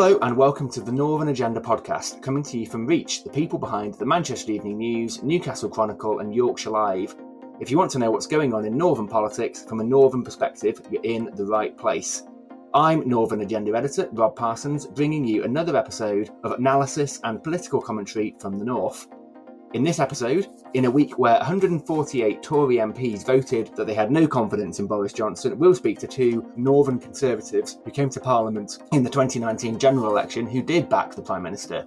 Hello and welcome to the Northern Agenda podcast, coming to you from Reach, the people behind the Manchester Evening News, Newcastle Chronicle, and Yorkshire Live. If you want to know what's going on in Northern politics from a Northern perspective, you're in the right place. I'm Northern Agenda editor Rob Parsons, bringing you another episode of analysis and political commentary from the North. In this episode, in a week where 148 Tory MPs voted that they had no confidence in Boris Johnson, we'll speak to two Northern Conservatives who came to Parliament in the 2019 general election who did back the Prime Minister.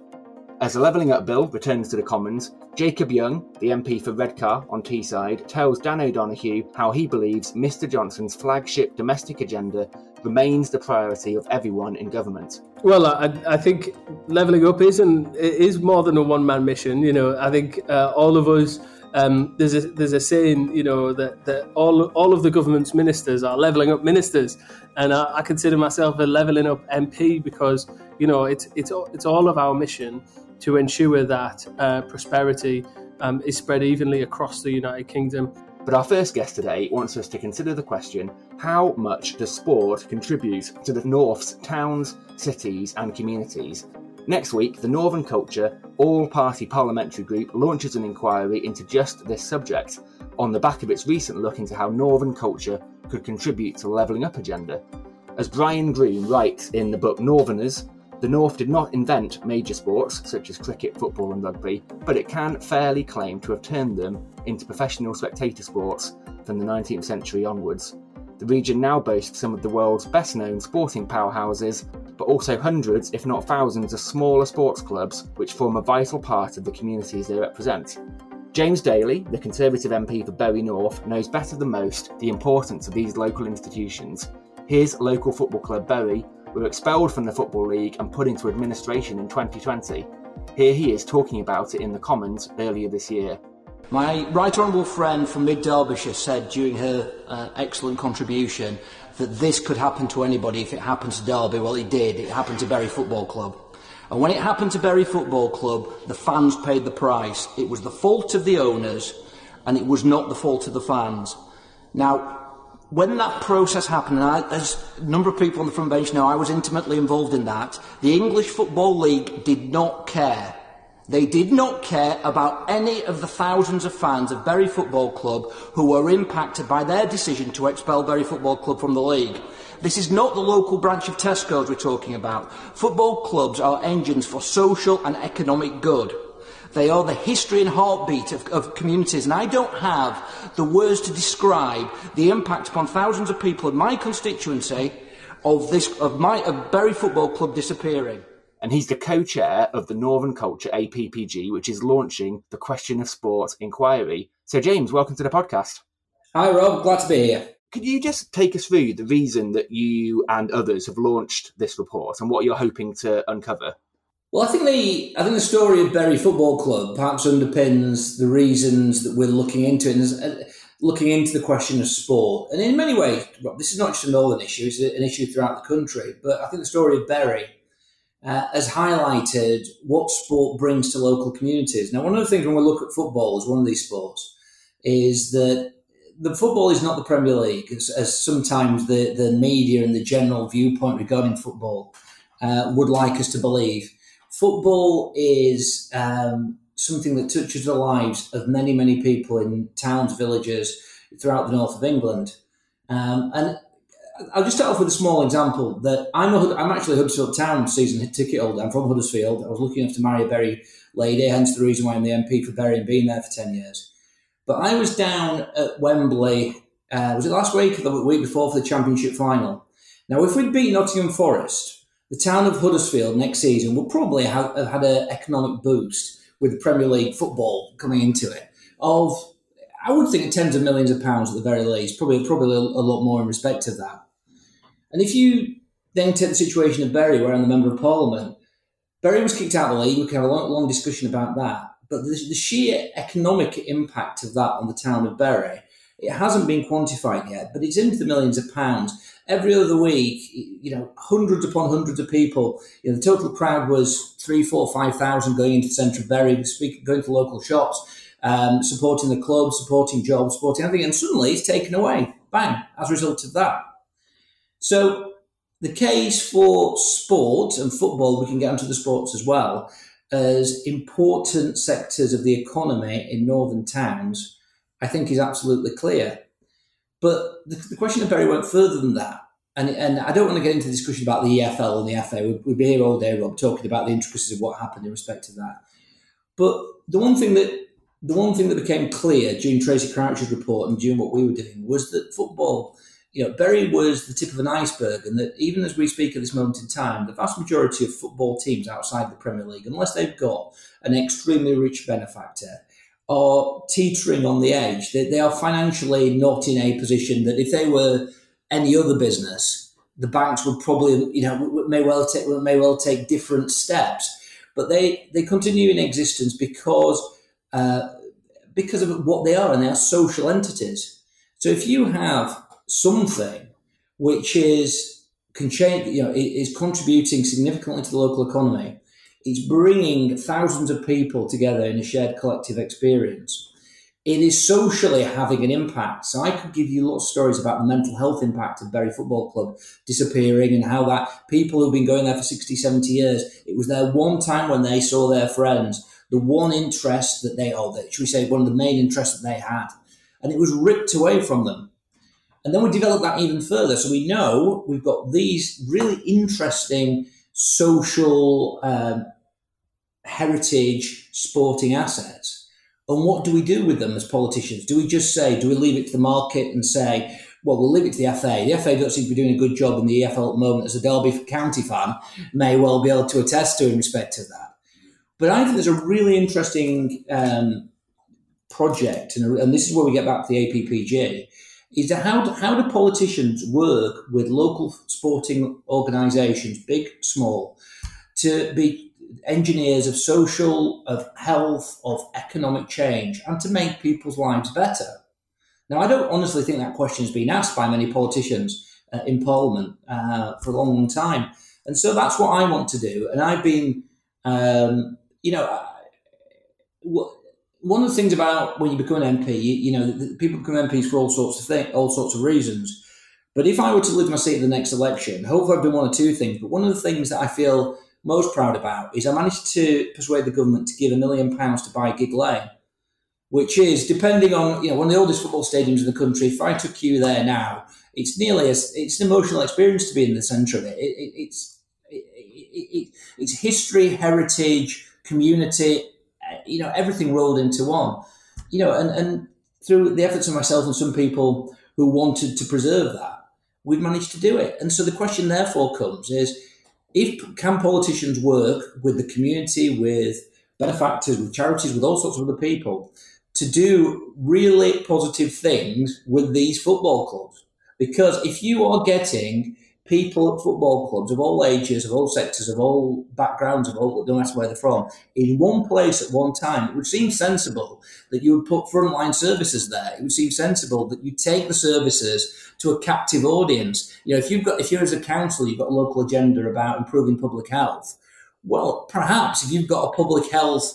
As the Levelling Up Bill returns to the Commons, Jacob Young, the MP for Redcar on Teesside, tells Dan O'Donoghue how he believes Mr Johnson's flagship domestic agenda remains the priority of everyone in government. Well, I, I think levelling up is and is more than a one man mission. You know, I think uh, all of us. Um, there's a there's a saying, you know, that, that all all of the government's ministers are levelling up ministers, and I, I consider myself a levelling up MP because you know it's it's it's all of our mission to ensure that uh, prosperity um, is spread evenly across the United Kingdom. But our first guest today wants us to consider the question how much does sport contribute to the North's towns, cities, and communities? Next week, the Northern Culture All Party Parliamentary Group launches an inquiry into just this subject on the back of its recent look into how Northern culture could contribute to the levelling up agenda. As Brian Groom writes in the book Northerners, the North did not invent major sports such as cricket, football, and rugby, but it can fairly claim to have turned them into professional spectator sports from the 19th century onwards. The region now boasts some of the world's best known sporting powerhouses, but also hundreds, if not thousands, of smaller sports clubs which form a vital part of the communities they represent. James Daly, the Conservative MP for Bury North, knows better than most the importance of these local institutions. His local football club, Bury, were expelled from the Football League and put into administration in 2020. Here he is talking about it in the Commons earlier this year. My right honourable friend from Mid Derbyshire said during her uh, excellent contribution that this could happen to anybody if it happened to Derby. Well, it did. It happened to Bury Football Club. And when it happened to Bury Football Club, the fans paid the price. It was the fault of the owners, and it was not the fault of the fans. Now, when that process happened, and I, as a number of people on the front bench know, I was intimately involved in that, the English Football League did not care. They did not care about any of the thousands of fans of Bury Football Club who were impacted by their decision to expel Bury Football Club from the league. This is not the local branch of Tesco's we're talking about. Football clubs are engines for social and economic good. They are the history and heartbeat of, of communities. And I don't have the words to describe the impact upon thousands of people in my constituency of this of my of Bury Football Club disappearing. And he's the co-chair of the Northern Culture APPG, which is launching the Question of Sport inquiry. So, James, welcome to the podcast. Hi, Rob. Glad to be here. Could you just take us through the reason that you and others have launched this report and what you're hoping to uncover? Well, I think the I think the story of Bury Football Club perhaps underpins the reasons that we're looking into it, and uh, looking into the question of sport. And in many ways, this is not just a northern issue; it's an issue throughout the country. But I think the story of Bury uh, has highlighted what sport brings to local communities. Now, one of the things when we look at football as one of these sports is that the football is not the Premier League, as, as sometimes the, the media and the general viewpoint regarding football uh, would like us to believe football is um, something that touches the lives of many, many people in towns, villages throughout the north of England. Um, and I'll just start off with a small example that I'm, a, I'm actually a Huddersfield Town season ticket holder. I'm from Huddersfield. I was lucky enough to marry a Bury lady, hence the reason why I'm the MP for Bury and being there for 10 years. But I was down at Wembley, uh, was it last week or the week before for the Championship final? Now, if we'd beat Nottingham Forest, the town of Huddersfield next season will probably have, have had an economic boost with Premier League football coming into it of I would think tens of millions of pounds at the very least, probably probably a, lot more in respect of that. And if you then take the situation of Bury, where I'm the member of Parliament, Bury was kicked out of the league. We can have a long, long discussion about that. But the, the sheer economic impact of that on the town of Bury, it hasn't been quantified yet, but it's into the millions of pounds every other week, you know, hundreds upon hundreds of people. You know, the total crowd was three, four, five thousand going into of Bury, going to local shops, um, supporting the club, supporting jobs, supporting everything, and suddenly it's taken away, bang, as a result of that. So the case for sport and football, we can get onto the sports as well, as important sectors of the economy in northern towns, I think is absolutely clear. But the, the question of Bury went further than that. And, and I don't want to get into the discussion about the EFL and the FA. We'd, we'd be here all day, Rob, talking about the intricacies of what happened in respect to that. But the one thing that the one thing that became clear during Tracey Crouch's report and during what we were doing was that football, you know, Bury was the tip of an iceberg, and that even as we speak at this moment in time, the vast majority of football teams outside the Premier League, unless they've got an extremely rich benefactor, are teetering on the edge. They, they are financially not in a position that if they were any other business, the banks would probably, you know, may well take may well take different steps. But they they continue in existence because uh, because of what they are, and they are social entities. So if you have something which is can change, you know, is contributing significantly to the local economy, it's bringing thousands of people together in a shared collective experience it is socially having an impact. So I could give you lots of stories about the mental health impact of Bury Football Club disappearing and how that people who've been going there for 60, 70 years, it was their one time when they saw their friends, the one interest that they, or should we say, one of the main interests that they had. And it was ripped away from them. And then we developed that even further. So we know we've got these really interesting social um, heritage sporting assets and what do we do with them as politicians? Do we just say, do we leave it to the market and say, well, we'll leave it to the FA. The FA don't seem to be doing a good job in the EFL at the moment. As a Derby County fan, may well be able to attest to in respect to that. But I think there's a really interesting um, project, and, and, this is where we get back to the APPG, is how do, how do politicians work with local sporting organisations, big, small, to be engineers of social, of health, of economic change, and to make people's lives better. Now, I don't honestly think that question has been asked by many politicians uh, in Parliament uh, for a long, long time. And so that's what I want to do. And I've been, um, you know, one of the things about when you become an MP, you, you know, people become MPs for all sorts of things, all sorts of reasons. But if I were to lose my seat in the next election, hopefully I've done one or two things. But one of the things that I feel most proud about is I managed to persuade the government to give a million pounds to buy Gigg Lane, which is depending on you know one of the oldest football stadiums in the country. If I took you there now, it's nearly as it's an emotional experience to be in the centre of it. it, it it's it, it's history, heritage, community, you know, everything rolled into one. You know, and and through the efforts of myself and some people who wanted to preserve that, we've managed to do it. And so the question therefore comes is if can politicians work with the community, with benefactors, with charities, with all sorts of other people to do really positive things with these football clubs? Because if you are getting people at football clubs of all ages, of all sectors, of all backgrounds, of all, no matter where they're from, in one place at one time, it would seem sensible that you would put frontline services there. It would seem sensible that you take the services to a captive audience. You know, if you've got, if you're as a council, you've got a local agenda about improving public health. Well, perhaps if you've got a public health,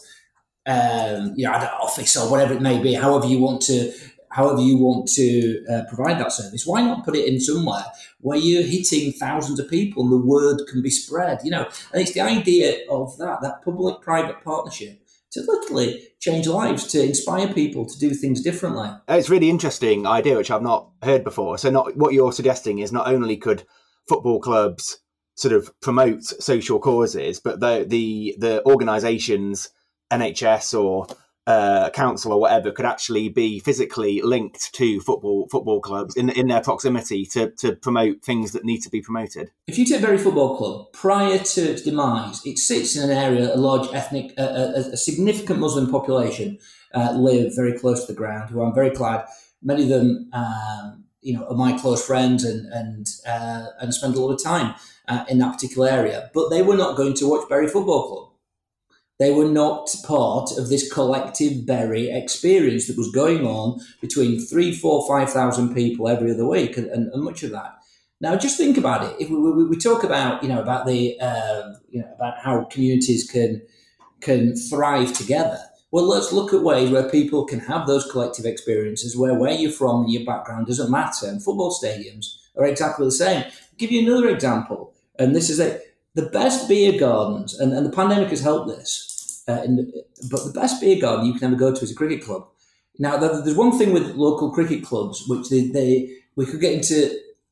um, you know, office or whatever it may be, however you want to however you want to uh, provide that service, why not put it in somewhere where you're hitting thousands of people and the word can be spread? You know, and it's the idea of that, that public private partnership to literally change lives, to inspire people to do things differently. It's a really interesting idea, which I've not heard before. So, not what you're suggesting is not only could football clubs sort of promote social causes, but the the the organisations, NHS or uh, council or whatever could actually be physically linked to football football clubs in in their proximity to to promote things that need to be promoted. If you take Bury Football Club, prior to its demise, it sits in an area a large ethnic, uh, a, a, significant Muslim population uh, live very close to the ground. Who I'm very glad many of them. Um, you know, are my close friends and and uh, and spend a lot of time uh, in that particular area. But they were not going to watch Bury Football Club they were not part of this collective Bury experience that was going on between three, four, five thousand people every other week, and, and, and, much of that. Now, just think about it. If we, we, we talk about you know about the uh, you know about how communities can can thrive together. Well, let's look at ways where people can have those collective experiences, where where you're from and your background doesn't matter. And football stadiums are exactly the same. I'll give you another example, and this is it. The best beer gardens, and, and the pandemic has helped this, uh, the, but the best beer garden you can ever go to is a cricket club. Now, there's one thing with local cricket clubs, which they, they we could get into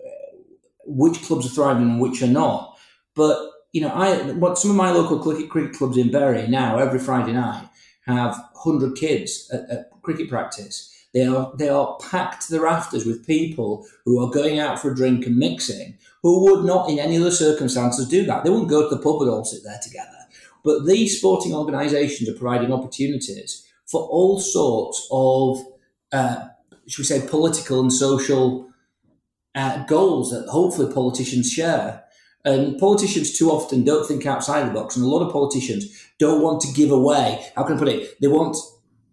uh, which clubs are thriving and which are not. But you know, I what some of my local cricket, cricket clubs in Bury now every Friday night have hundred kids at, at cricket practice. They are they are packed to the rafters with people who are going out for a drink and mixing, who would not in any other circumstances do that. They wouldn't go to the pub and all sit there together. But these sporting organisations are providing opportunities for all sorts of, uh, should we say, political and social uh, goals that hopefully politicians share. And politicians too often don't think outside the box, and a lot of politicians don't want to give away. How can I put it? They want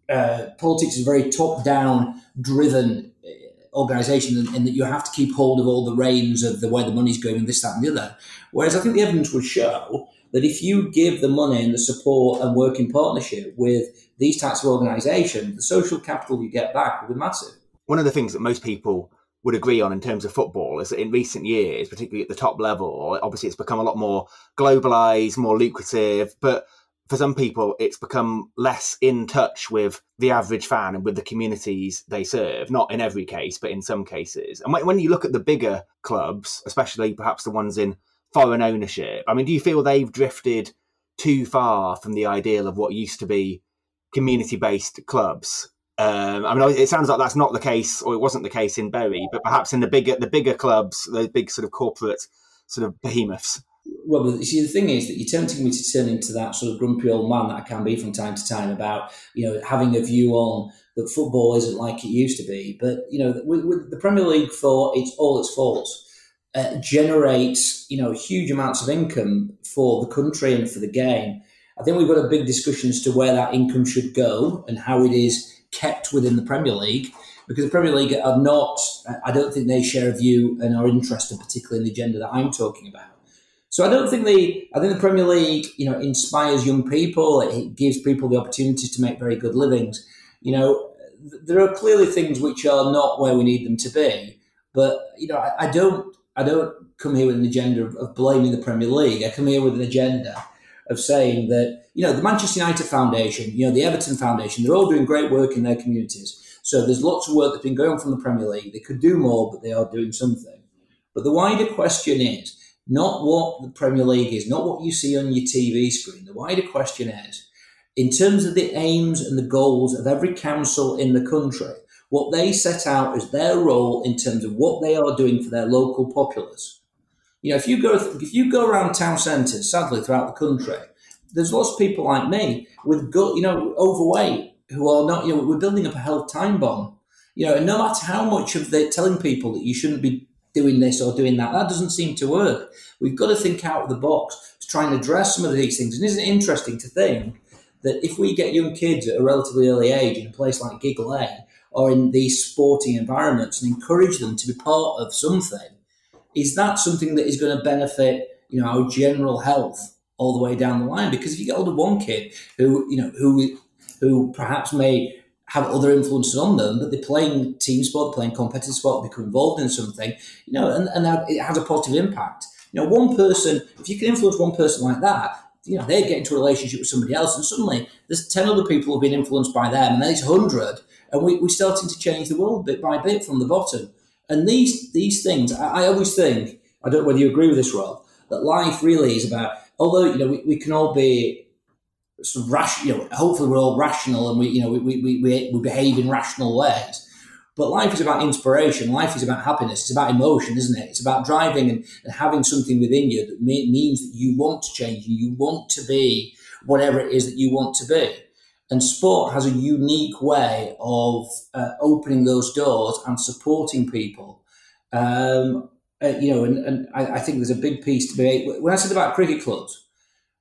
uh, politics is a very top-down driven organization in, in that you have to keep hold of all the reins of the where the money's going and this, that, and the other. Whereas I think the evidence would show that if you give the money and the support and work in partnership with these types of organisations, the social capital you get back will be massive. One of the things that most people would agree on in terms of football is that in recent years, particularly at the top level, obviously it's become a lot more globalized, more lucrative, but for some people, it's become less in touch with the average fan and with the communities they serve. Not in every case, but in some cases. And when you look at the bigger clubs, especially perhaps the ones in foreign ownership, I mean, do you feel they've drifted too far from the ideal of what used to be community based clubs? Um, I mean, it sounds like that's not the case, or it wasn't the case in Bury, but perhaps in the bigger the bigger clubs, the big sort of corporate sort of behemoths. Well, you see, the thing is that you're tempting me to turn into that sort of grumpy old man that I can be from time to time about, you know, having a view on that football isn't like it used to be. But you know, with, with the Premier League, for its all its faults, uh, generates you know huge amounts of income for the country and for the game. I think we've got a big discussion as to where that income should go and how it is kept within the Premier League because the Premier League are not, I don't think they share a view and are interested particularly in the agenda that I'm talking about. So I don't think the, I think the Premier League, you know, inspires young people. It gives people the opportunity to make very good livings. You know, there are clearly things which are not where we need them to be. But, you know, I, I don't, I don't come here with an agenda of, of blaming the Premier League. I come here with an agenda of saying that, you know, the Manchester United Foundation, you know, the Everton Foundation, they're all doing great work in their communities. So there's lots of work that's been going on from the Premier League. They could do more, but they are doing something. But the wider question is not what the Premier League is, not what you see on your TV screen. The wider question is, in terms of the aims and the goals of every council in the country, what they set out as their role in terms of what they are doing for their local populace you know, if you go if you go around town centres, sadly throughout the country, there's lots of people like me with gut, you know, overweight who are not. You know, we're building up a health time bomb. You know, and no matter how much of they telling people that you shouldn't be doing this or doing that, that doesn't seem to work. We've got to think out of the box to try and address some of these things. And isn't it interesting to think that if we get young kids at a relatively early age in a place like Lane or in these sporting environments and encourage them to be part of something, is that something that is going to benefit you know our general health all the way down the line? Because if you get hold of one kid who you know who who perhaps may have other influences on them, but they're playing team sport, they're playing competitive sport, become involved in something, you know, and, and it has a positive impact. You know, one person, if you can influence one person like that, you know, they get into a relationship with somebody else, and suddenly there's 10 other people who've been influenced by them, and then it's 100, and we, we're starting to change the world bit by bit from the bottom. And these these things, I, I always think, I don't know whether you agree with this, Rob, that life really is about. Although you know we, we can all be sort of you know, hopefully we're all rational and we you know we, we, we, we behave in rational ways. But life is about inspiration. Life is about happiness. It's about emotion, isn't it? It's about driving and, and having something within you that may, means that you want to change and you want to be whatever it is that you want to be. And sport has a unique way of uh, opening those doors and supporting people. Um, uh, you know, and, and I, I, think there's a big piece to be. When I said about cricket clubs,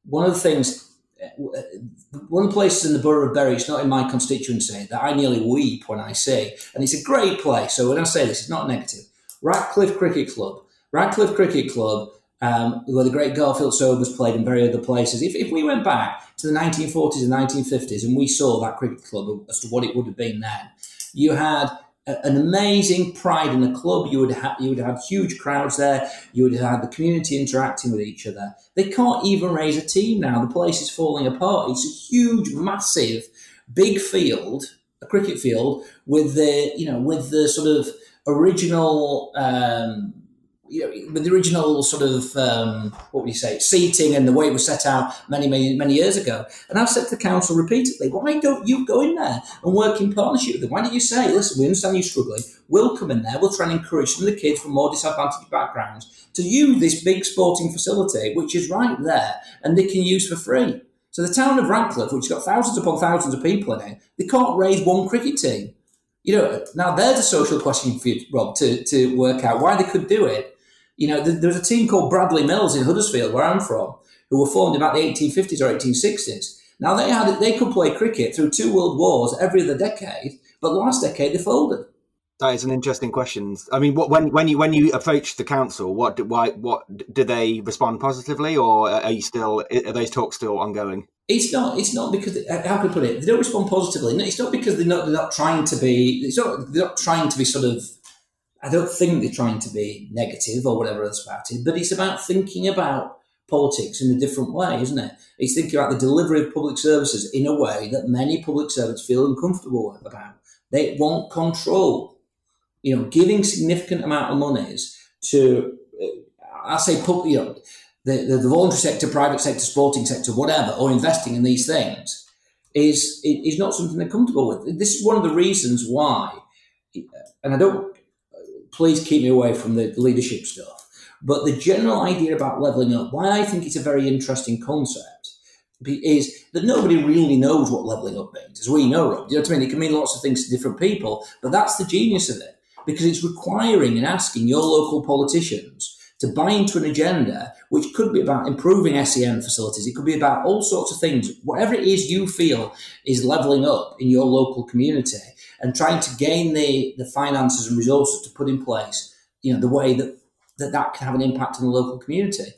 one of the things, one of the places in the borough of Bury, it's not in my constituency, that I nearly weep when I say, and it's a great place. So when I say this, it's not negative. Radcliffe Cricket Club. Radcliffe Cricket Club um, where the great Garfield Sobers played in very other places. If, if we went back to the 1940s and 1950s and we saw that cricket club as to what it would have been then, you had an amazing pride in the club. You would have you would have huge crowds there. You would have the community interacting with each other. They can't even raise a team now. The place is falling apart. It's a huge, massive, big field, a cricket field with the you know with the sort of original um, you know, with the original sort of um, what would you say seating and the way it was set out many many many years ago. And I've said to the council repeatedly, why don't you go in there and work in partnership with them? Why don't you say, listen, we understand you're struggling. We'll come in there. We'll try and encourage some of the kids from more disadvantaged backgrounds to use this big sporting facility, which is right there, and they can use for free. So the town of Radcliffe, which has got thousands upon thousands of people in it, they can't raise one cricket team. You know, now there's a social question for you, Rob, to, to work out why they could do it you know, there was a team called Bradley Mills in Huddersfield, where I'm from, who were formed about the 1850s or 1860s. Now they had they could play cricket through two world wars every other decade, but last decade they folded. That is an interesting question. I mean, what, when when you when you approached the council, what why what did they respond positively, or are you still are those talks still ongoing? It's not. It's not because uh, how can I put it? They don't respond positively. It's not because they're not. They're not trying to be. It's not. They're not trying to be sort of I don't think they're trying to be negative or whatever else about it, but it's about thinking about politics in a different way, isn't it? It's thinking about the delivery of public services in a way that many public servants feel uncomfortable about. They want control. You know, giving significant amount of monies to, uh, I say, you know, the, the, the voluntary sector, private sector, sporting sector, whatever, or investing in these things is is not something they're comfortable with. This is one of the reasons why, and I don't please keep me away from the leadership stuff. But the general idea about leveling up, why I think it's a very interesting concept, is that nobody really knows what leveling up means, as we know, Rob. You know what I mean? It can mean lots of things to different people, but that's the genius of it because it's requiring and asking your local politicians to buy into an agenda which could be about improving SEN facilities. It could be about all sorts of things. Whatever it is you feel is leveling up in your local community, and trying to gain the, the finances and resources to put in place, you know, the way that, that that can have an impact on the local community.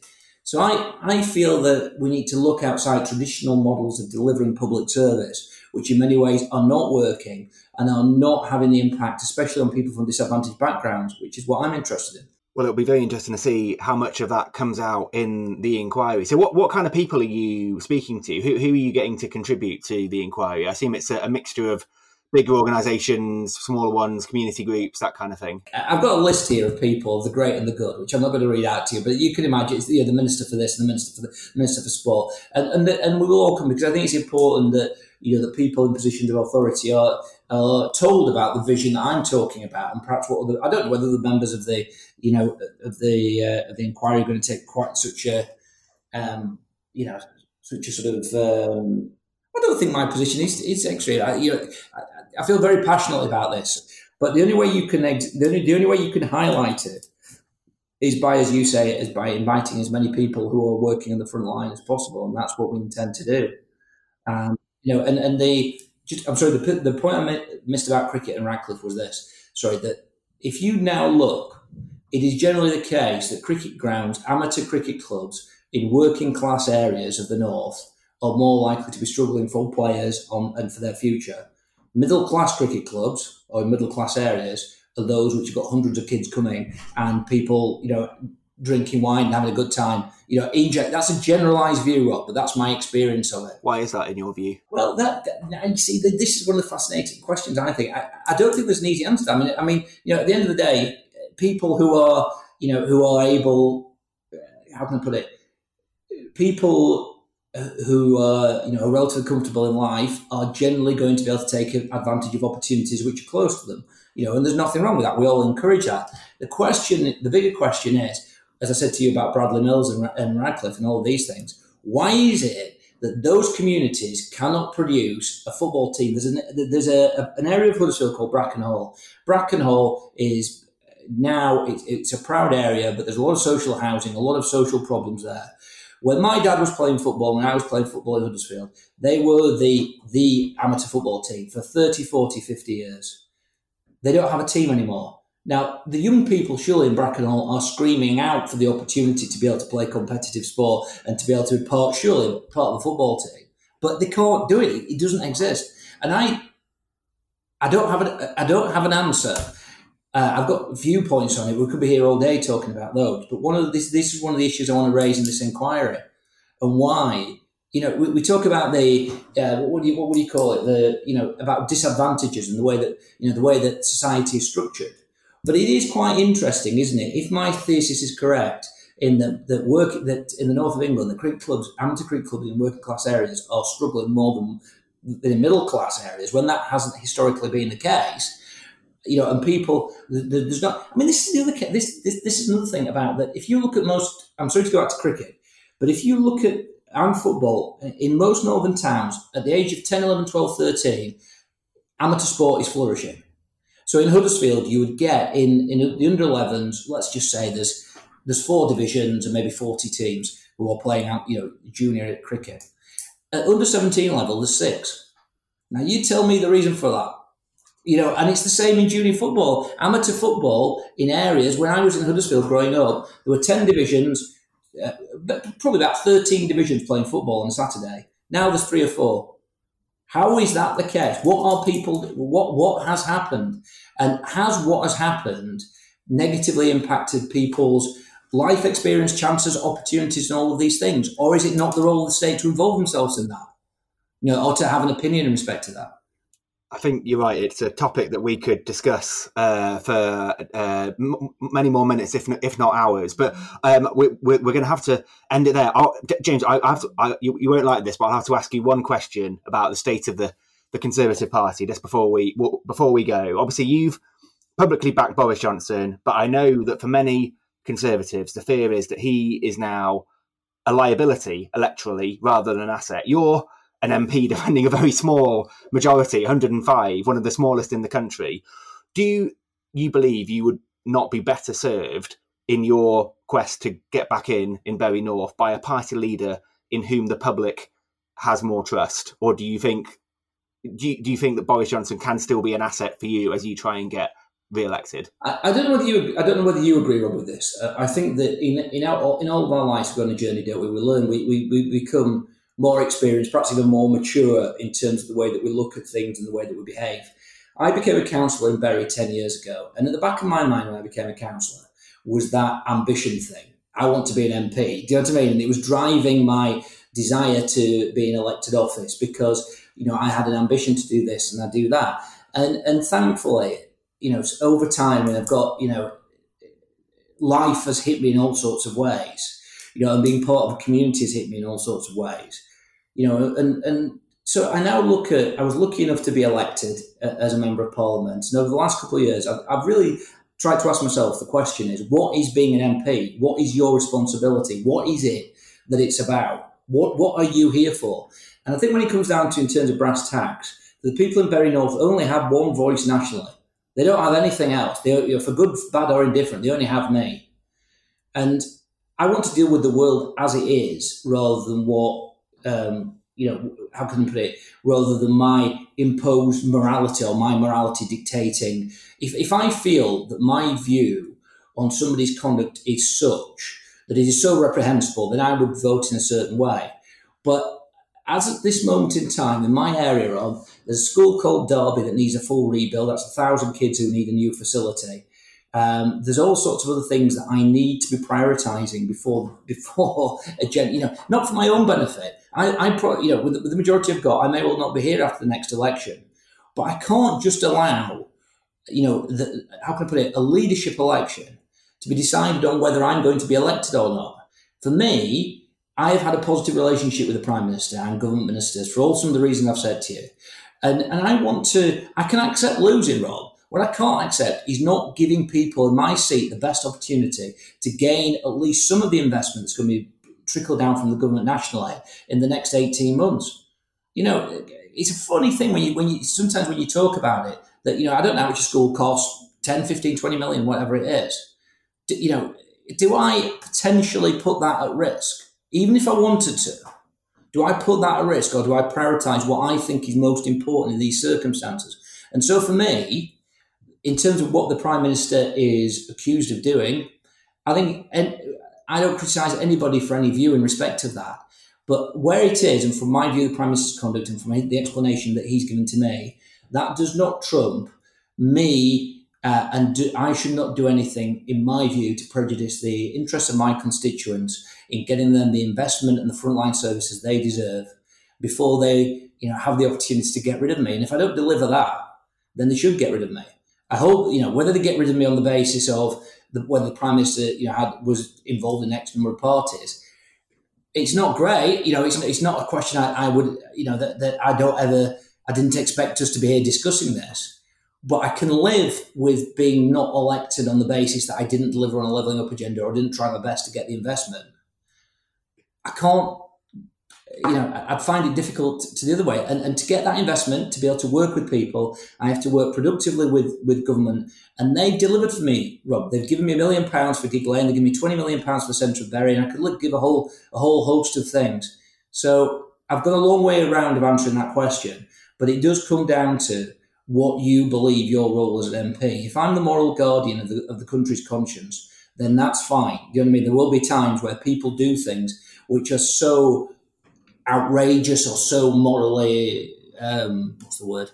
So I, I feel that we need to look outside traditional models of delivering public service, which in many ways are not working and are not having the impact, especially on people from disadvantaged backgrounds, which is what I'm interested in. Well, it'll be very interesting to see how much of that comes out in the inquiry. So, what, what kind of people are you speaking to? Who, who are you getting to contribute to the inquiry? I assume it's a, a mixture of bigger organisations, smaller ones, community groups, that kind of thing? I've got a list here of people, the great and the good, which I'm not going to read out to you, but you can imagine it's you know, the minister for this and the minister for the minister for sport, and and, the, and we will all come because I think it's important that you know that people in positions of authority are are told about the vision that I'm talking about, and perhaps what other I don't know whether the members of the you know of the uh, of the inquiry are going to take quite such a um, you know such a sort of um, I don't think my position is is. I, you know, I, I feel very passionately about this, but the only way you can the only, the only way you can highlight it is by, as you say, is by inviting as many people who are working on the front line as possible, and that's what we intend to do. Um, you know, and and the just, I'm sorry, the the point I missed about cricket and Radcliffe was this. Sorry, that if you now look, it is generally the case that cricket grounds, amateur cricket clubs in working class areas of the north are more likely to be struggling for players on and for their future Middle class cricket clubs or middle class areas are those which have got hundreds of kids coming and people, you know, drinking wine and having a good time. You know, inject. That's a generalised view, Rob, but that's my experience of it. Why is that in your view? Well, that, that you see, this is one of the fascinating questions. I think I, I don't think there's an easy answer. I mean, I mean, you know, at the end of the day, people who are, you know, who are able, uh, how can I put it? People uh, who are you know relatively comfortable in life are generally going to be able to take advantage of opportunities which are close to them. You know, and there's nothing wrong with that. We all encourage that. The question, the bigger question is, as I said to you about Bradley Mills and, and Radcliffe and all these things, why is it that those communities cannot produce a football team? There's an there's a, a an area of Huddersfield called Brackenhall. Brackenhall is now it's, it's a proud area, but there's a lot of social housing, a lot of social problems there. When my dad was playing football and I was playing football in Huddersfield, they were the, the amateur football team for 30, 40, 50 years. They don't have a team anymore. Now, the young people surely in Brackenhall are screaming out for the opportunity to be able to play competitive sport and to be able to be part, surely part of the football team. But they can't do it. It doesn't exist. And I, I don't have an I don't have an answer. Uh, I've got viewpoints on it. We could be here all day talking about those. But one of this this is one of the issues I want to raise in this inquiry, and why. You know, we, we talk about the uh, what do you what would you call it? The you know about disadvantages and the way that you know the way that society is structured. But it is quite interesting, isn't it? If my thesis is correct, in the, the work that in the north of England, the cricket clubs, amateur cricket clubs in working class areas are struggling more than in middle class areas when that hasn't historically been the case. You know, and people, there's not. I mean, this is the other. This this this is another thing about that. If you look at most, I'm sorry to go back to cricket, but if you look at and football in most northern towns at the age of 10, 11, 12, 13, amateur sport is flourishing. So in Huddersfield, you would get in in the under 11s. Let's just say there's there's four divisions and maybe 40 teams who are playing out, you know, junior cricket. At under 17 level, there's six. Now, you tell me the reason for that. You know, and it's the same in junior football. Amateur football in areas, when I was in Huddersfield growing up, there were 10 divisions, uh, probably about 13 divisions playing football on Saturday. Now there's three or four. How is that the case? What are people, what, what has happened? And has what has happened negatively impacted people's life experience, chances, opportunities, and all of these things? Or is it not the role of the state to involve themselves in that? You know, or to have an opinion in respect to that? I think you're right. It's a topic that we could discuss uh, for uh, m- many more minutes, if not, if not hours. But um, we, are going to have to end it there. James, I, I have to, I, you, you, won't like this, but I'll have to ask you one question about the state of the, the Conservative Party just before we before we go. Obviously, you've publicly backed Boris Johnson, but I know that for many Conservatives, the fear is that he is now a liability electorally rather than an asset. You're an MP defending a very small majority, 105, one of the smallest in the country. Do you believe you would not be better served in your quest to get back in in Bury North by a party leader in whom the public has more trust, or do you think do you, do you think that Boris Johnson can still be an asset for you as you try and get re-elected. I, I, don't know whether you. I don't know whether you agree, Rob, with this. Uh, I think that in in our in all of our lives, we're on a journey, don't we? We learn. We, we we become more experienced, perhaps even more mature in terms of the way that we look at things and the way that we behave. I became a councillor in Bury ten years ago, and at the back of my mind when I became a councillor was that ambition thing. I want to be an MP. Do you know what I mean? And it was driving my desire to be in elected office because you know I had an ambition to do this and I do that. And and thankfully, you know, over time, and I've got, you know, life has hit me in all sorts of ways, you know, and being part of a community has hit me in all sorts of ways, you know, and, and so I now look at, I was lucky enough to be elected uh, as a member of parliament. And over the last couple of years, I've, I've really tried to ask myself the question is, what is being an MP? What is your responsibility? What is it that it's about? What, what are you here for? And I think when it comes down to in terms of brass tacks, the people in Bury North only have one voice nationally. They don't have anything else. They, for good, bad, or indifferent, they only have me. And I want to deal with the world as it is rather than what, um, you know, how can I put it, rather than my imposed morality or my morality dictating. If, if I feel that my view on somebody's conduct is such that it is so reprehensible, then I would vote in a certain way. But as at this moment in time, in my area of there's a school called Derby that needs a full rebuild. That's a thousand kids who need a new facility. Um, there's all sorts of other things that I need to be prioritising before before a gen, you know, not for my own benefit. I, I pro, you know, with the, with the majority I've got, I may well not be here after the next election, but I can't just allow, you know, the, how can I put it, a leadership election to be decided on whether I'm going to be elected or not. For me, I have had a positive relationship with the Prime Minister and government ministers for all some of the reasons I've said to you. And, and I want to, I can accept losing, Rob. What I can't accept is not giving people in my seat the best opportunity to gain at least some of the investment that's going to be trickle down from the government nationally in the next 18 months. You know, it's a funny thing when you, when you, sometimes when you talk about it, that, you know, I don't know how much a school costs, 10, 15, 20 million, whatever it is. Do, you know, do I potentially put that at risk? even if I wanted to, do I put that at risk or do I prioritize what I think is most important in these circumstances? And so for me, in terms of what the Prime Minister is accused of doing, I think and I don't criticize anybody for any view in respect of that. But where it is, and from my view, the Prime Minister's conduct and from the explanation that he's given to me, That does not trump me uh, and do, I should not do anything, in my view, to prejudice the interests of my constituents in getting them the investment and the frontline services they deserve before they, you know, have the opportunity to get rid of me. And if I don't deliver that, then they should get rid of me. I hope, you know, whether they get rid of me on the basis of the, whether the prime minister, you know, had, was involved in X number of parties, it's not great. You know, it's, it's not a question I, I would, you know, that, that I don't ever, I didn't expect us to be here discussing this but I can live with being not elected on the basis that I didn't deliver on a levelling up agenda or didn't try my best to get the investment. I can't, you know, I'd find it difficult to the other way. And, and to get that investment, to be able to work with people, I have to work productively with, with government. And they've delivered for me, Rob. They've given me a million pounds for Gigg Lane. They give me 20 million pounds for Central Bury. And I could give a whole, a whole host of things. So I've got a long way around of answering that question. But it does come down to what you believe your role as an MP. If I'm the moral guardian of the, of the country's conscience, then that's fine. You know what I mean? There will be times where people do things which are so outrageous or so morally, um, what's the word?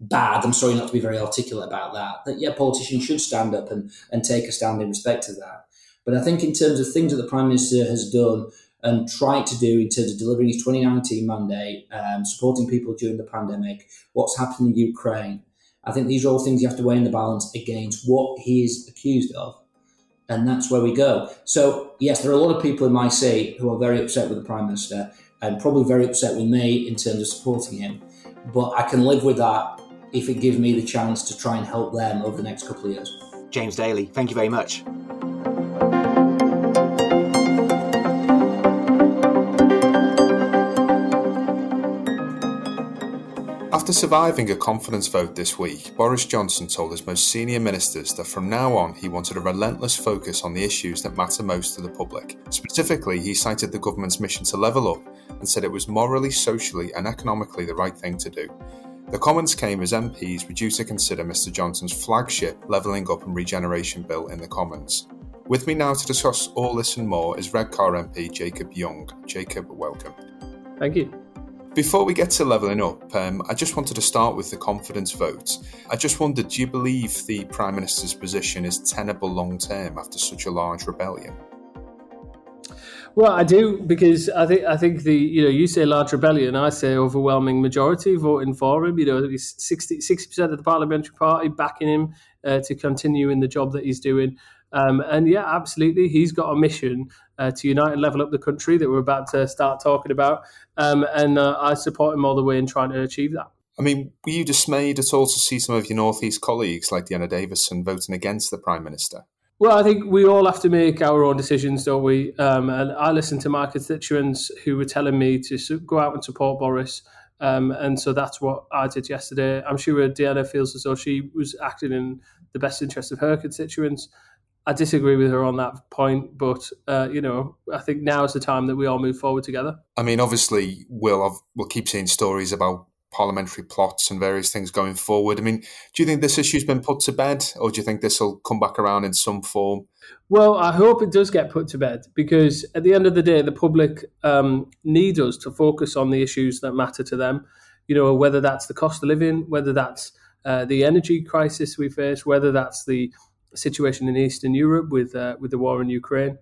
Bad. I'm sorry not to be very articulate about that. That, yeah, politicians should stand up and, and take a stand in respect to that. But I think in terms of things that the Prime Minister has done and tried to do in terms of delivering his 2019 mandate, um, supporting people during the pandemic, what's happened in Ukraine. I think these are all things you have to weigh in the balance against what he is accused of. And that's where we go. So, yes, there are a lot of people in my seat who are very upset with the Prime Minister and probably very upset with me in terms of supporting him. But I can live with that if it gives me the chance to try and help them over the next couple of years. James Daly, thank you very much. After surviving a confidence vote this week, Boris Johnson told his most senior ministers that from now on he wanted a relentless focus on the issues that matter most to the public. Specifically, he cited the government's mission to level up and said it was morally, socially, and economically the right thing to do. The comments came as MPs were due to consider Mr Johnson's flagship Levelling Up and Regeneration Bill in the Commons. With me now to discuss all this and more is Redcar MP Jacob Young. Jacob, welcome. Thank you. Before we get to levelling up, um, I just wanted to start with the confidence vote. I just wondered do you believe the Prime Minister's position is tenable long term after such a large rebellion? Well, I do because I think I think the you know you say large rebellion, I say overwhelming majority voting for him. You know, 60 percent of the parliamentary party backing him uh, to continue in the job that he's doing. Um, and yeah, absolutely, he's got a mission uh, to unite and level up the country that we're about to start talking about. Um, and uh, I support him all the way in trying to achieve that. I mean, were you dismayed at all to see some of your Northeast colleagues like Dehenna Davison voting against the Prime Minister? Well, I think we all have to make our own decisions, don't we? Um, and I listened to my constituents who were telling me to go out and support Boris. Um, and so that's what I did yesterday. I'm sure Dehenna feels as though she was acting in the best interest of her constituents. I disagree with her on that point, but uh, you know, I think now is the time that we all move forward together. I mean, obviously, we'll we'll keep seeing stories about parliamentary plots and various things going forward. I mean, do you think this issue's been put to bed, or do you think this will come back around in some form? Well, I hope it does get put to bed because at the end of the day, the public um, need us to focus on the issues that matter to them. You know, whether that's the cost of living, whether that's uh, the energy crisis we face, whether that's the situation in Eastern Europe with uh, with the war in Ukraine.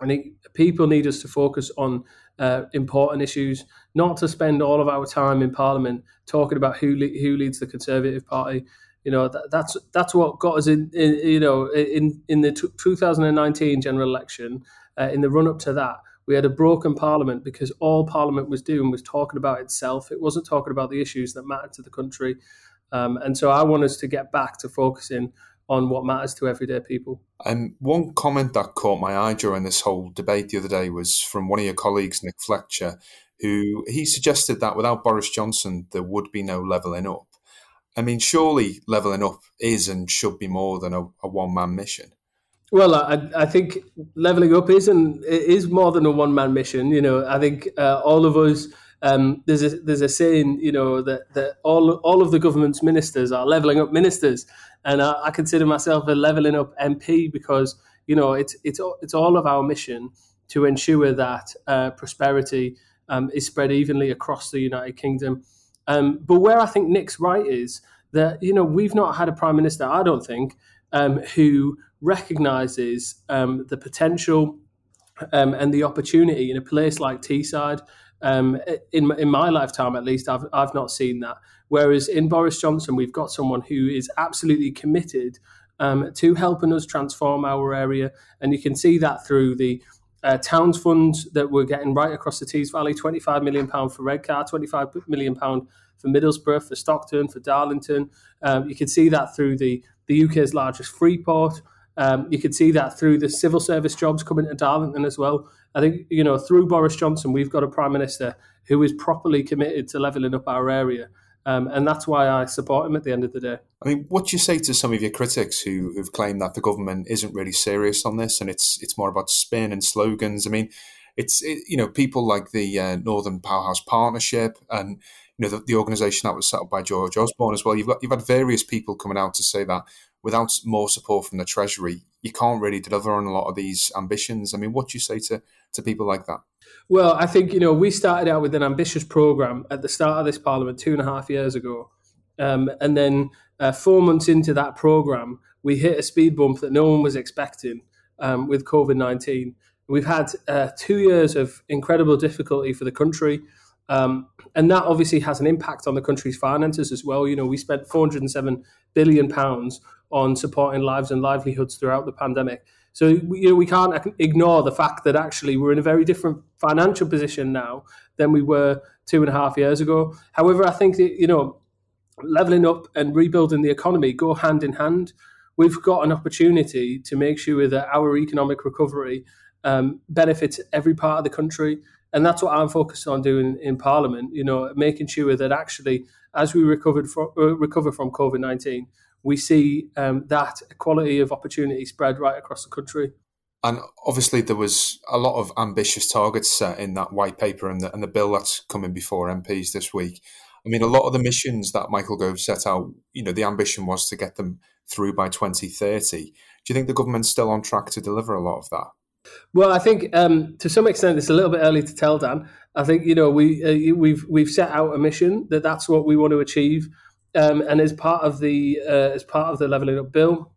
I think people need us to focus on uh, important issues, not to spend all of our time in Parliament talking about who le- who leads the Conservative Party. You know that, that's that's what got us in, in you know in in the t- 2019 general election. Uh, in the run up to that, we had a broken Parliament because all Parliament was doing was talking about itself. It wasn't talking about the issues that mattered to the country. Um, and so I want us to get back to focusing on what matters to everyday people. And one comment that caught my eye during this whole debate the other day was from one of your colleagues, Nick Fletcher, who he suggested that without Boris Johnson, there would be no levelling up. I mean, surely levelling up is and should be more than a, a one man mission. Well, I, I, think leveling up is and is more than a one man mission. You know, I think uh, all of us um, there's a there's a saying, you know, that, that all all of the government's ministers are leveling up ministers, and I, I consider myself a leveling up MP because you know it's it's it's all of our mission to ensure that uh, prosperity um, is spread evenly across the United Kingdom. Um, but where I think Nick's right is that you know we've not had a prime minister, I don't think, um, who recognises um, the potential um, and the opportunity in a place like Teesside. Um, in in my lifetime, at least, I've I've not seen that. Whereas in Boris Johnson, we've got someone who is absolutely committed um, to helping us transform our area, and you can see that through the uh, towns funds that we're getting right across the Tees Valley, £25 million for Redcar, £25 million for Middlesbrough, for Stockton, for Darlington. Um, you can see that through the, the UK's largest free port. Um, you can see that through the civil service jobs coming to Darlington as well. I think, you know, through Boris Johnson, we've got a Prime Minister who is properly committed to levelling up our area. Um, and that's why I support him at the end of the day. I mean, what do you say to some of your critics who have claimed that the government isn't really serious on this and it's it's more about spin and slogans? I mean, it's it, you know people like the uh, Northern Powerhouse Partnership and you know the, the organisation that was set up by George Osborne as well. You've got you've had various people coming out to say that without more support from the Treasury, you can't really deliver on a lot of these ambitions. I mean, what do you say to to people like that? Well, I think you know we started out with an ambitious program at the start of this parliament two and a half years ago, um, and then uh, four months into that program, we hit a speed bump that no one was expecting um, with COVID nineteen. We've had uh, two years of incredible difficulty for the country. Um, and that obviously has an impact on the country's finances as well. You know, we spent 407 billion pounds on supporting lives and livelihoods throughout the pandemic. So you know we can't ignore the fact that actually we're in a very different financial position now than we were two and a half years ago. However, I think that you know leveling up and rebuilding the economy go hand in hand. We've got an opportunity to make sure that our economic recovery um, benefits every part of the country, and that's what I'm focused on doing in Parliament. You know, making sure that actually, as we recovered uh, recover from COVID nineteen, we see um, that equality of opportunity spread right across the country. And obviously, there was a lot of ambitious targets set in that white paper and the, and the bill that's coming before MPs this week. I mean, a lot of the missions that Michael Gove set out, you know, the ambition was to get them through by 2030. Do you think the government's still on track to deliver a lot of that? Well, I think um, to some extent it's a little bit early to tell, Dan. I think you know we uh, we've we've set out a mission that that's what we want to achieve. Um, and as part of the uh, as part of the levelling up bill,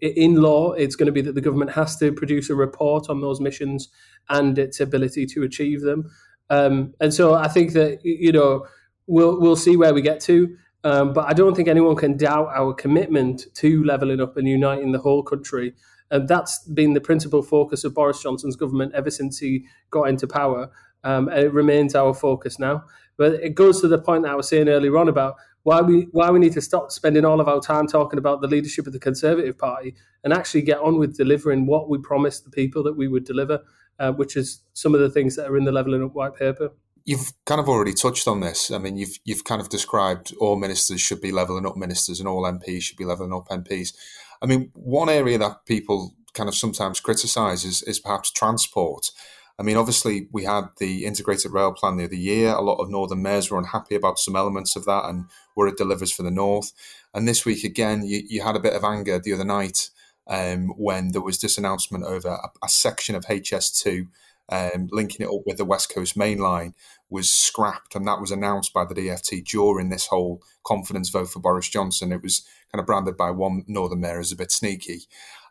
in law, it's going to be that the government has to produce a report on those missions and its ability to achieve them. Um, and so I think that you know we'll we'll see where we get to. Um, but I don't think anyone can doubt our commitment to levelling up and uniting the whole country. And that's been the principal focus of Boris Johnson's government ever since he got into power. Um, and it remains our focus now. But it goes to the point that I was saying earlier on about why we why we need to stop spending all of our time talking about the leadership of the Conservative Party and actually get on with delivering what we promised the people that we would deliver, uh, which is some of the things that are in the levelling up white paper. You've kind of already touched on this. I mean, you've you've kind of described all ministers should be levelling up ministers and all MPs should be levelling up MPs. I mean, one area that people kind of sometimes criticise is, is perhaps transport. I mean, obviously, we had the integrated rail plan the other year. A lot of northern mayors were unhappy about some elements of that and where it delivers for the north. And this week, again, you, you had a bit of anger the other night um, when there was this announcement over a, a section of HS2 um, linking it up with the West Coast Main Line was scrapped, and that was announced by the DFT during this whole confidence vote for Boris Johnson. It was kind of branded by one Northern Mayor as a bit sneaky.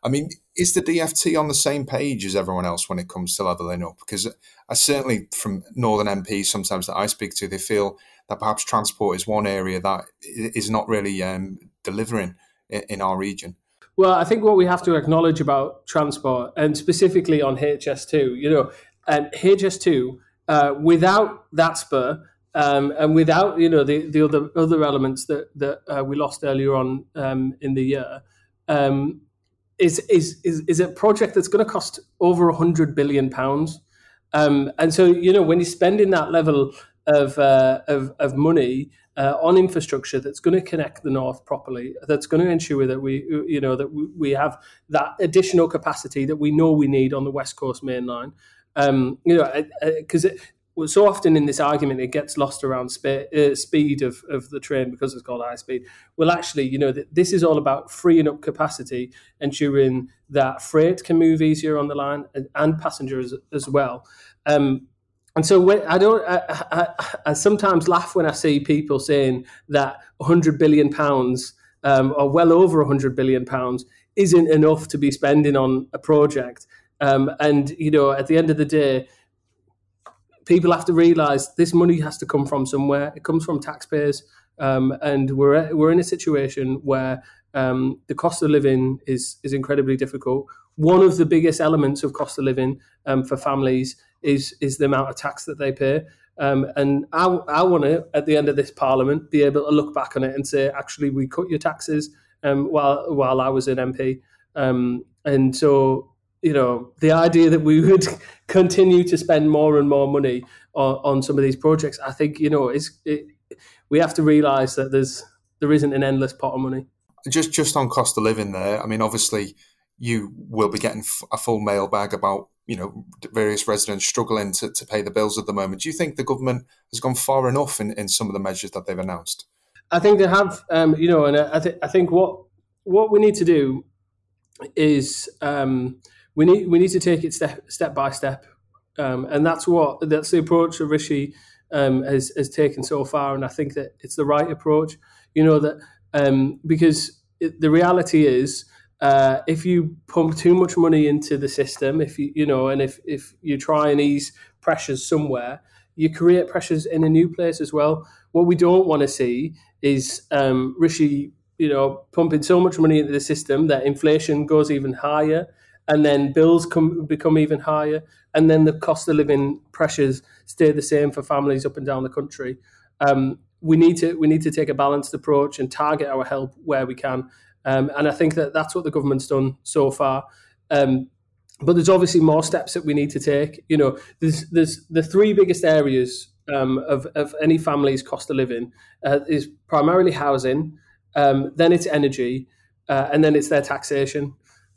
I mean, is the DFT on the same page as everyone else when it comes to levelling up? Because I certainly, from Northern MPs sometimes that I speak to, they feel that perhaps transport is one area that is not really um, delivering in, in our region. Well, I think what we have to acknowledge about transport, and specifically on HS2, you know, and HS2, uh, without that spur, um, and without you know the, the other other elements that that uh, we lost earlier on um, in the year, um, is is is is a project that's going to cost over hundred billion pounds. Um, and so you know when you're spending that level of uh, of, of money uh, on infrastructure that's going to connect the north properly, that's going to ensure that we you know that we have that additional capacity that we know we need on the west coast main line. Um, you know, because so often in this argument it gets lost around spe- uh, speed of, of the train because it's called high speed. Well, actually, you know, th- this is all about freeing up capacity, ensuring that freight can move easier on the line and, and passengers as well. Um, and so when, I don't. I, I, I, sometimes laugh when I see people saying that 100 billion pounds um, or well over 100 billion pounds isn't enough to be spending on a project. Um, and you know, at the end of the day, people have to realise this money has to come from somewhere. It comes from taxpayers, um, and we're we're in a situation where um, the cost of living is is incredibly difficult. One of the biggest elements of cost of living um, for families is is the amount of tax that they pay. Um, and I, I want to, at the end of this parliament, be able to look back on it and say, actually, we cut your taxes um, while while I was an MP. Um, and so, you know, the idea that we would continue to spend more and more money on, on some of these projects, I think, you know, is it, we have to realise that there's there isn't an endless pot of money. Just just on cost of living, there. I mean, obviously, you will be getting a full mailbag about you know various residents struggling to, to pay the bills at the moment. Do you think the government has gone far enough in, in some of the measures that they've announced? I think they have. Um, you know, and I, th- I think what what we need to do is um, we need we need to take it step step by step, um, and that's what that's the approach that Rishi um, has has taken so far, and I think that it's the right approach. You know that um, because it, the reality is uh, if you pump too much money into the system, if you you know, and if if you try and ease pressures somewhere, you create pressures in a new place as well. What we don't want to see is um, Rishi, you know, pumping so much money into the system that inflation goes even higher, and then bills come become even higher, and then the cost of living pressures stay the same for families up and down the country. Um, we need to we need to take a balanced approach and target our help where we can um, and I think that that's what the government's done so far. Um, but there's obviously more steps that we need to take. You know, there's there's the three biggest areas um, of of any family's cost of living uh, is primarily housing, um, then it's energy, uh, and then it's their taxation.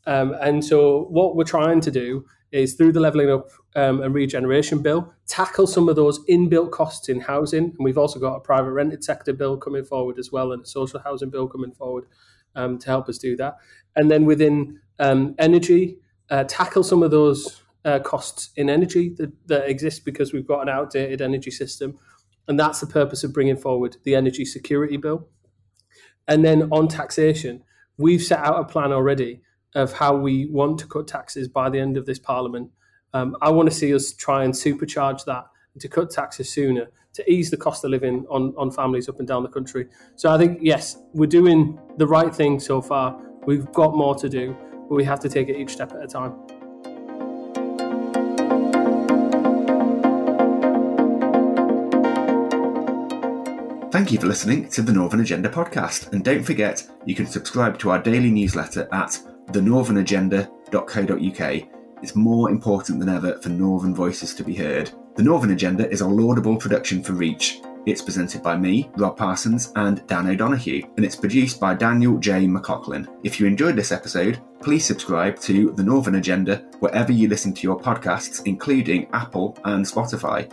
Um, and so what we're trying to do is through the levelling up um, and regeneration bill, tackle some of those inbuilt costs in housing. And we've also got a private rented sector bill coming forward as well, and a social housing bill coming forward um, to help us do that. And then within um, energy, uh, tackle some of those uh, costs in energy that, that exist because we've got an outdated energy system. And that's the purpose of bringing forward the energy security bill. And then on taxation, we've set out a plan already of how we want to cut taxes by the end of this parliament. Um, I want to see us try and supercharge that to cut taxes sooner to ease the cost of living on, on families up and down the country. So I think, yes, we're doing the right thing so far. We've got more to do, but we have to take it each step at a time. Thank you for listening to the Northern Agenda podcast. And don't forget, you can subscribe to our daily newsletter at thenorthernagenda.co.uk. It's more important than ever for Northern voices to be heard. The Northern Agenda is a laudable production for Reach. It's presented by me, Rob Parsons, and Dan O'Donoghue, and it's produced by Daniel J. McLaughlin. If you enjoyed this episode, please subscribe to The Northern Agenda wherever you listen to your podcasts, including Apple and Spotify.